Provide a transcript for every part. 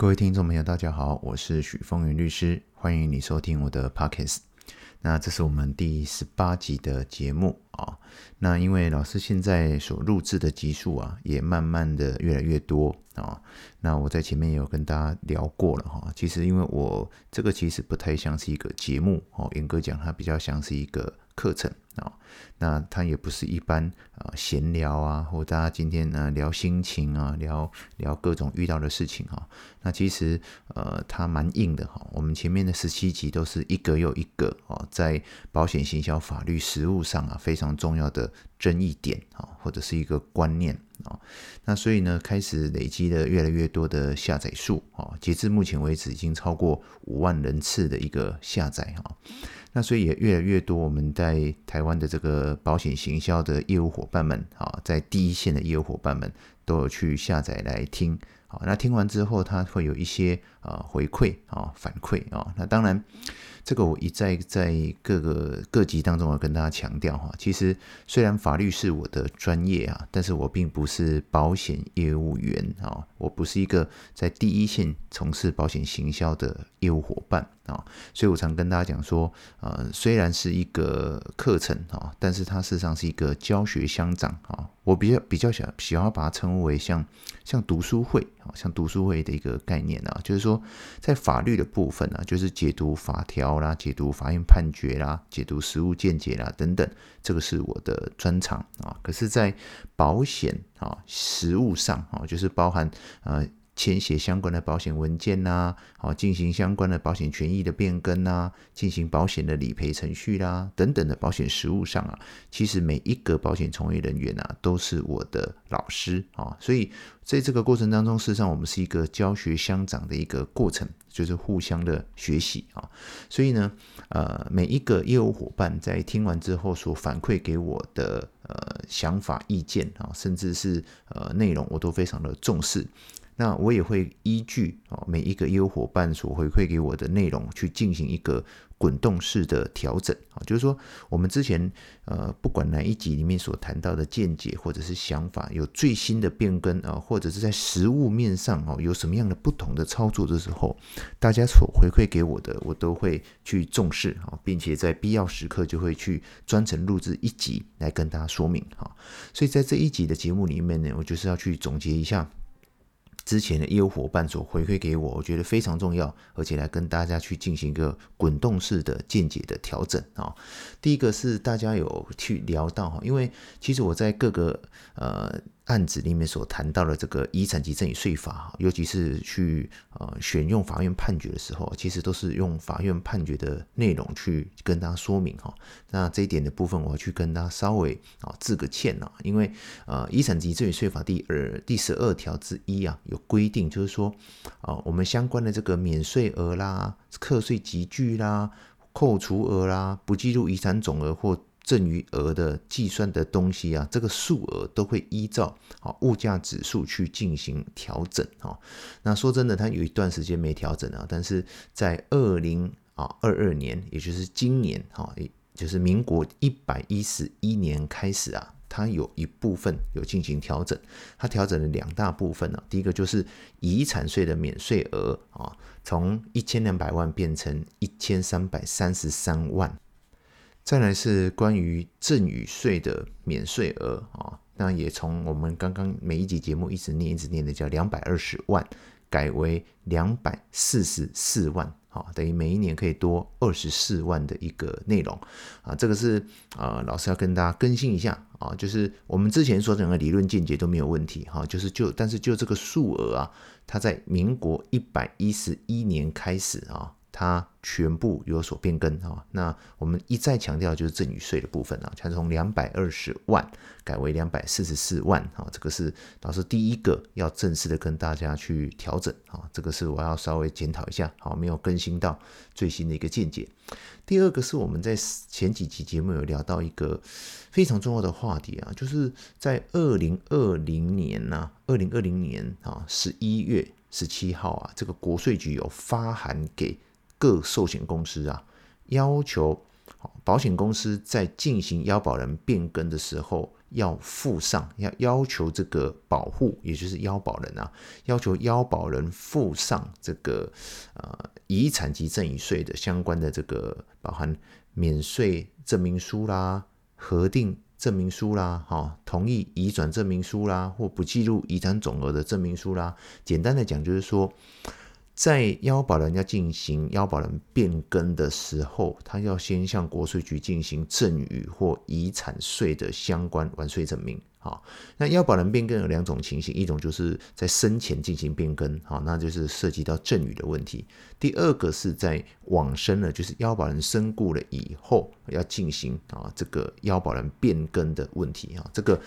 各位听众朋友，大家好，我是许峰云律师，欢迎你收听我的 Podcast。那这是我们第十八集的节目啊。那因为老师现在所录制的集数啊，也慢慢的越来越多啊。那我在前面也有跟大家聊过了哈。其实因为我这个其实不太像是一个节目哦，严格讲，它比较像是一个课程啊。那它也不是一般啊闲聊啊，或大家今天呢聊心情啊，聊聊各种遇到的事情哈。那其实呃它蛮硬的哈。我们前面的十七集都是一个又一个哦，在保险行销法律实务上啊非常重要的争议点啊，或者是一个观念啊。那所以呢，开始累积了越来越多的下载数啊，截至目前为止已经超过五万人次的一个下载哈。那所以也越来越多我们在台湾关的这个保险行销的业务伙伴们啊，在第一线的业务伙伴们都有去下载来听，好，那听完之后他会有一些啊回馈啊反馈啊，那当然。这个我一再在各个各级当中，我跟大家强调哈，其实虽然法律是我的专业啊，但是我并不是保险业务员啊，我不是一个在第一线从事保险行销的业务伙伴啊，所以我常跟大家讲说，呃，虽然是一个课程啊，但是它事实上是一个教学相长啊，我比较比较想喜欢把它称为像像读书会啊，像读书会的一个概念啊，就是说在法律的部分呢，就是解读法条。啦，解读法院判决啦，解读实务见解啦，等等，这个是我的专长啊。可是，在保险啊实务上啊，就是包含呃。签写相关的保险文件呐，好，进行相关的保险权益的变更呐，进行保险的理赔程序啦，等等的保险实务上啊，其实每一个保险从业人员啊，都是我的老师啊，所以在这个过程当中，事实上我们是一个教学相长的一个过程，就是互相的学习啊，所以呢，呃，每一个业务伙伴在听完之后所反馈给我的呃想法、意见啊，甚至是呃内容，我都非常的重视。那我也会依据啊每一个业务伙伴所回馈给我的内容去进行一个滚动式的调整啊，就是说我们之前呃不管哪一集里面所谈到的见解或者是想法有最新的变更啊，或者是在实物面上哦有什么样的不同的操作的时候，大家所回馈给我的我都会去重视啊，并且在必要时刻就会去专程录制一集来跟大家说明哈。所以在这一集的节目里面呢，我就是要去总结一下。之前的业务伙伴所回馈给我，我觉得非常重要，而且来跟大家去进行一个滚动式的见解的调整啊。第一个是大家有去聊到哈，因为其实我在各个呃。案子里面所谈到的这个遗产及赠与税法，尤其是去呃选用法院判决的时候，其实都是用法院判决的内容去跟大家说明哈。那这一点的部分，我要去跟大家稍微啊致个歉呐，因为呃遗产及赠与税法第二第十二条之一啊有规定，就是说啊我们相关的这个免税额啦、课税集距啦、扣除额啦，不计入遗产总额或赠与额的计算的东西啊，这个数额都会依照啊物价指数去进行调整啊。那说真的，它有一段时间没调整啊，但是在二零啊二二年，也就是今年哈，也就是民国一百一十一年开始啊，它有一部分有进行调整。它调整了两大部分呢，第一个就是遗产税的免税额啊，从一千两百万变成一千三百三十三万。再来是关于赠与税的免税额啊，那也从我们刚刚每一集节目一直念一直念的叫两百二十万，改为两百四十四万，啊，等于每一年可以多二十四万的一个内容啊，这个是啊，老师要跟大家更新一下啊，就是我们之前所讲的理论见解都没有问题哈，就是就但是就这个数额啊，它在民国一百一十一年开始啊。它全部有所变更啊，那我们一再强调就是赠与税的部分啊，它从两百二十万改为两百四十四万啊，这个是老师第一个要正式的跟大家去调整啊，这个是我要稍微检讨一下，好，没有更新到最新的一个见解。第二个是我们在前几集节目有聊到一个非常重要的话题啊，就是在二零二零年呐，二零二零年啊十一月十七号啊，这个国税局有发函给。各寿险公司啊，要求保险公司在进行腰保人变更的时候，要附上，要要求这个保护，也就是腰保人啊，要求腰保人附上这个呃遗产及赠与税的相关的这个包含免税证明书啦、核定证明书啦、哈同意移转证明书啦，或不记入遗产总额的证明书啦。简单的讲，就是说。在要保人要进行要保人变更的时候，他要先向国税局进行赠与或遗产税的相关完税证明。好，那要保人变更有两种情形，一种就是在生前进行变更，好，那就是涉及到赠与的问题；第二个是在往生了，就是要保人身故了以后要进行啊这个要保人变更的问题啊这个。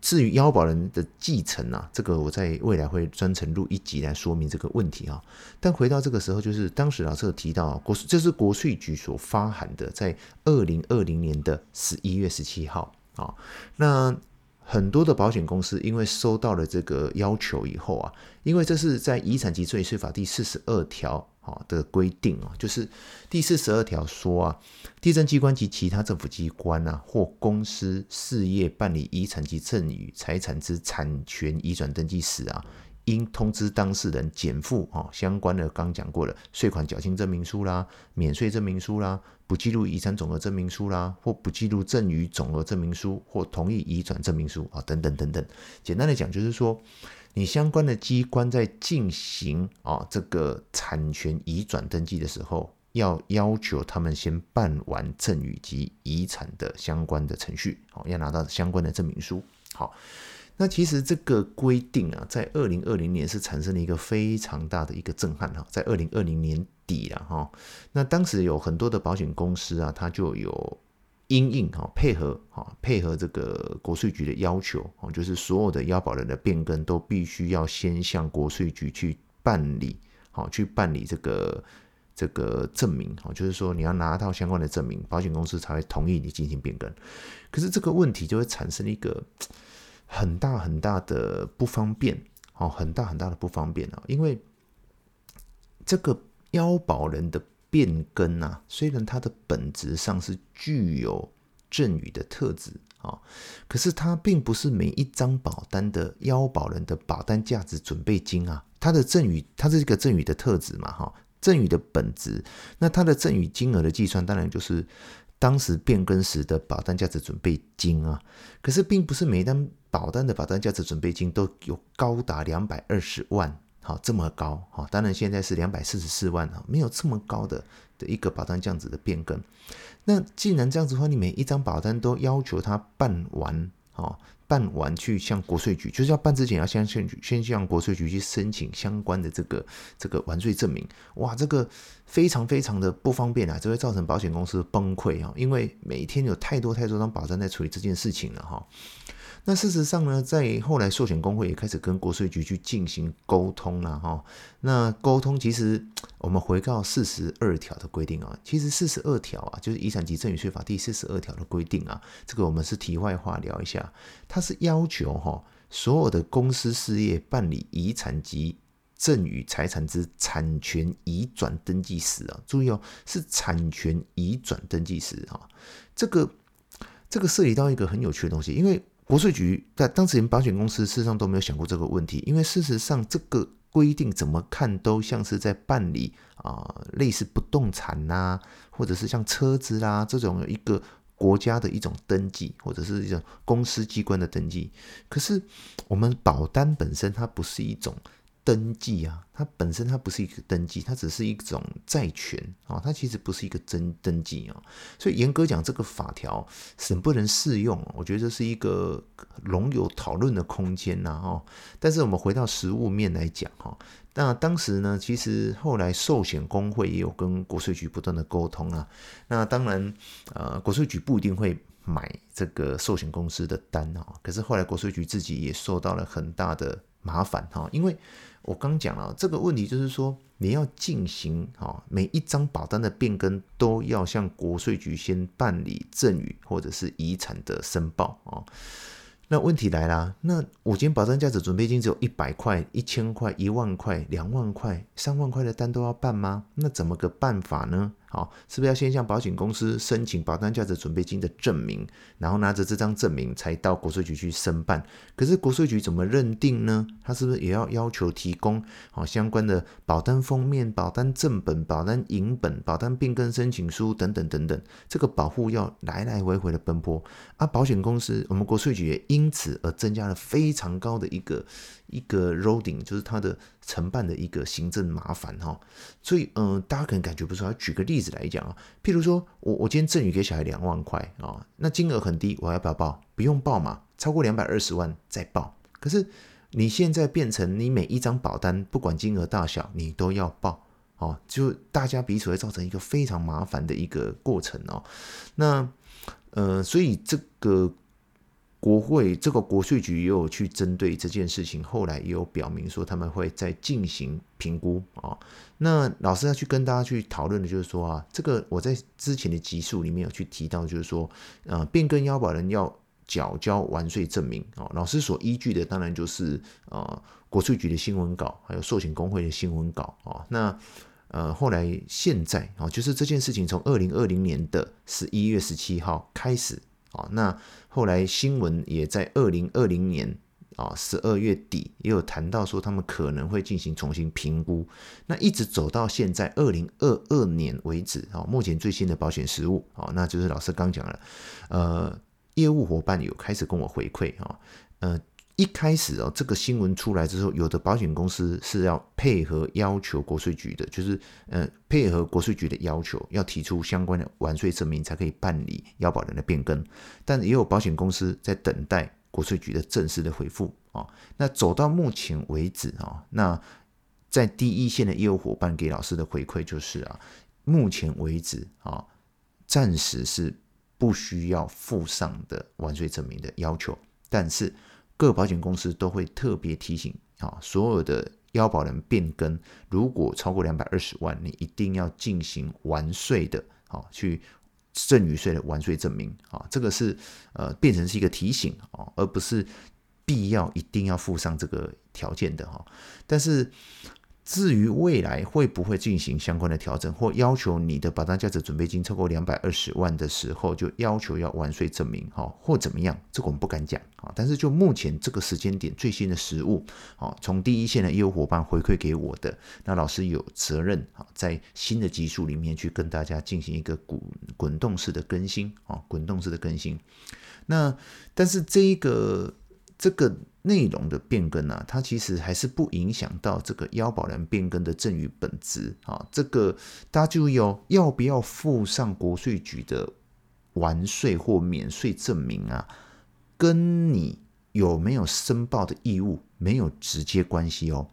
至于腰保人的继承啊，这个我在未来会专程录一集来说明这个问题啊。但回到这个时候，就是当时老师有提到国，这是国税局所发函的，在二零二零年的十一月十七号啊。那很多的保险公司因为收到了这个要求以后啊，因为这是在遗产及赠与税法第四十二条。的规定啊，就是第四十二条说啊，地政机关及其他政府机关啊，或公司事业办理遗产及赠与财产之产权移转登记时啊，应通知当事人减负啊相关的刚讲过的税款缴清证明书啦、免税证明书啦、不记入遗产总额证明书啦，或不记入赠与总额证明书，或同意移转证明书啊等等等等。简单的讲，就是说。你相关的机关在进行啊这个产权移转登记的时候，要要求他们先办完赠与及遗产的相关的程序，好，要拿到相关的证明书。好，那其实这个规定啊，在二零二零年是产生了一个非常大的一个震撼哈，在二零二零年底了哈，那当时有很多的保险公司啊，它就有。因应哈配合哈配合这个国税局的要求哦，就是所有的要保人的变更都必须要先向国税局去办理好，去办理这个这个证明哦，就是说你要拿到相关的证明，保险公司才会同意你进行变更。可是这个问题就会产生一个很大很大的不方便哦，很大很大的不方便啊，因为这个腰保人的。变更啊，虽然它的本质上是具有赠与的特质啊，可是它并不是每一张保单的要保人的保单价值准备金啊，它的赠与它是一个赠与的特质嘛哈，赠与的本质，那它的赠与金额的计算当然就是当时变更时的保单价值准备金啊，可是并不是每一张保单的保单价值准备金都有高达两百二十万。好，这么高哈，当然现在是两百四十四万哈，没有这么高的的一个保单这样子的变更。那既然这样子的话，你每一张保单都要求他办完，哈，办完去向国税局，就是要办之前要先先先向国税局去申请相关的这个这个完税证明。哇，这个非常非常的不方便啊，这会造成保险公司崩溃啊，因为每天有太多太多张保单在处理这件事情了哈。那事实上呢，在后来寿险公会也开始跟国税局去进行沟通了哈。那沟通其实我们回到四十二条的规定啊，其实四十二条啊，就是遗产及赠与税法第四十二条的规定啊。这个我们是题外话聊一下，它是要求哈，所有的公司事业办理遗产及赠与财产之产权移转登记时啊，注意哦，是产权移转登记时哈。这个这个涉及到一个很有趣的东西，因为国税局在当时连保险公司事实上都没有想过这个问题，因为事实上这个规定怎么看都像是在办理啊、呃、类似不动产呐、或者是像车子啦、啊、这种一个国家的一种登记，或者是一种公司机关的登记。可是我们保单本身它不是一种。登记啊，它本身它不是一个登记，它只是一种债权啊，它其实不是一个真登记啊，所以严格讲，这个法条是不能适用。我觉得这是一个容有讨论的空间呐哈。但是我们回到实务面来讲哈，那当时呢，其实后来寿险工会也有跟国税局不断的沟通啊。那当然，呃，国税局不一定会买这个寿险公司的单啊，可是后来国税局自己也受到了很大的麻烦哈，因为。我刚讲了这个问题，就是说你要进行哈，每一张保单的变更都要向国税局先办理赠与或者是遗产的申报啊。那问题来了，那我今天保单价值准备金只有一百块、一千块、一万块、两万块、三万块的单都要办吗？那怎么个办法呢？好，是不是要先向保险公司申请保单价值准备金的证明，然后拿着这张证明才到国税局去申办？可是国税局怎么认定呢？他是不是也要要求提供好相关的保单封面、保单正本、保单影本、保单变更申请书等等等等？这个保护要来来回回的奔波啊！保险公司，我们国税局也因此而增加了非常高的一个一个 loading，就是它的承办的一个行政麻烦哈。所以，嗯、大家可能感觉不出来。举个例子来讲啊，譬如说我我今天赠与给小孩两万块啊，那金额很低，我要不要报？不用报嘛，超过两百二十万再报。可是你现在变成你每一张保单，不管金额大小，你都要报哦，就大家彼此会造成一个非常麻烦的一个过程哦。那呃，所以这个。国会这个国税局也有去针对这件事情，后来也有表明说他们会再进行评估啊。那老师要去跟大家去讨论的就是说啊，这个我在之前的集数里面有去提到，就是说，呃，变更要保人要缴交完税证明啊。老师所依据的当然就是呃国税局的新闻稿，还有寿险工会的新闻稿啊。那呃后来现在啊，就是这件事情从二零二零年的十一月十七号开始。啊，那后来新闻也在二零二零年啊十二月底也有谈到说，他们可能会进行重新评估。那一直走到现在二零二二年为止啊，目前最新的保险实务啊，那就是老师刚讲了，呃，业务伙伴有开始跟我回馈啊，呃。一开始哦，这个新闻出来之后，有的保险公司是要配合要求国税局的，就是呃配合国税局的要求，要提出相关的完税证明才可以办理要保人的变更。但也有保险公司在等待国税局的正式的回复啊。那走到目前为止啊，那在第一线的业务伙伴给老师的回馈就是啊，目前为止啊，暂时是不需要附上的完税证明的要求，但是。各保险公司都会特别提醒啊，所有的腰保人变更，如果超过两百二十万，你一定要进行完税的啊，去赠余税的完税证明啊，这个是呃变成是一个提醒啊，而不是必要一定要附上这个条件的哈，但是。至于未来会不会进行相关的调整，或要求你的保单价值准备金超过两百二十万的时候，就要求要完税证明，哈，或怎么样，这个我们不敢讲啊。但是就目前这个时间点最新的实务，啊，从第一线的业务伙伴回馈给我的，那老师有责任啊，在新的集数里面去跟大家进行一个滚滚动式的更新啊，滚动式的更新。那但是这一个这个。内容的变更啊，它其实还是不影响到这个腰保人变更的赠与本质啊。这个大家注意哦，要不要附上国税局的完税或免税证明啊，跟你有没有申报的义务没有直接关系哦。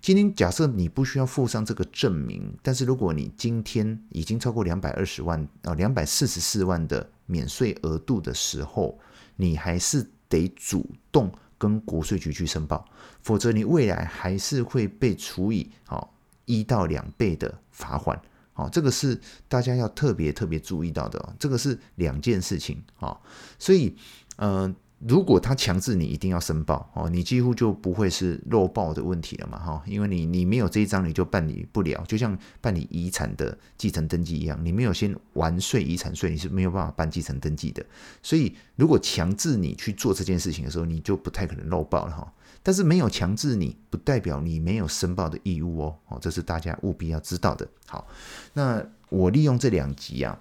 今天假设你不需要附上这个证明，但是如果你今天已经超过两百二十万哦，两百四十四万的免税额度的时候，你还是得主动。跟国税局去申报，否则你未来还是会被处以哦一到两倍的罚款。哦，这个是大家要特别特别注意到的，哦这个是两件事情哦。所以，嗯、如果他强制你一定要申报哦，你几乎就不会是漏报的问题了嘛哈，因为你你没有这一张你就办理不了，就像办理遗产的继承登记一样，你没有先完税遗产税，你是没有办法办继承登记的。所以如果强制你去做这件事情的时候，你就不太可能漏报了哈。但是没有强制你，不代表你没有申报的义务哦，哦，这是大家务必要知道的。好，那我利用这两集啊。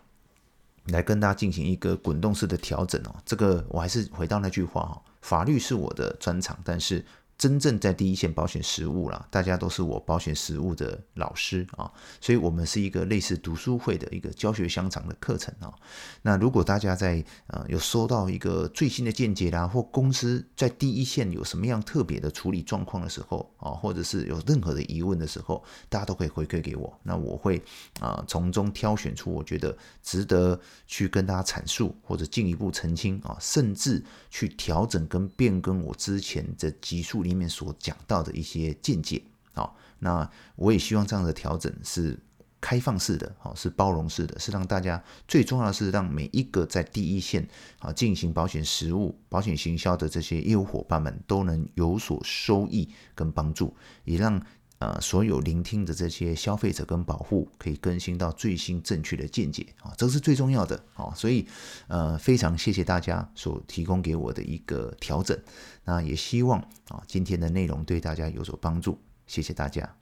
来跟大家进行一个滚动式的调整哦，这个我还是回到那句话哈，法律是我的专长，但是。真正在第一线保险实务啦，大家都是我保险实务的老师啊，所以我们是一个类似读书会的一个教学相长的课程啊。那如果大家在呃有收到一个最新的见解啦，或公司在第一线有什么样特别的处理状况的时候啊，或者是有任何的疑问的时候，大家都可以回馈给我，那我会啊从中挑选出我觉得值得去跟大家阐述或者进一步澄清啊，甚至去调整跟变更我之前的集数里面所讲到的一些见解，好，那我也希望这样的调整是开放式的，好，是包容式的，是让大家最重要的是让每一个在第一线啊进行保险实务、保险行销的这些业务伙伴们都能有所收益跟帮助，也让呃所有聆听的这些消费者跟保护可以更新到最新正确的见解啊，这是最重要的啊。所以呃非常谢谢大家所提供给我的一个调整，那也希望啊今天的内容对大家有所帮助，谢谢大家。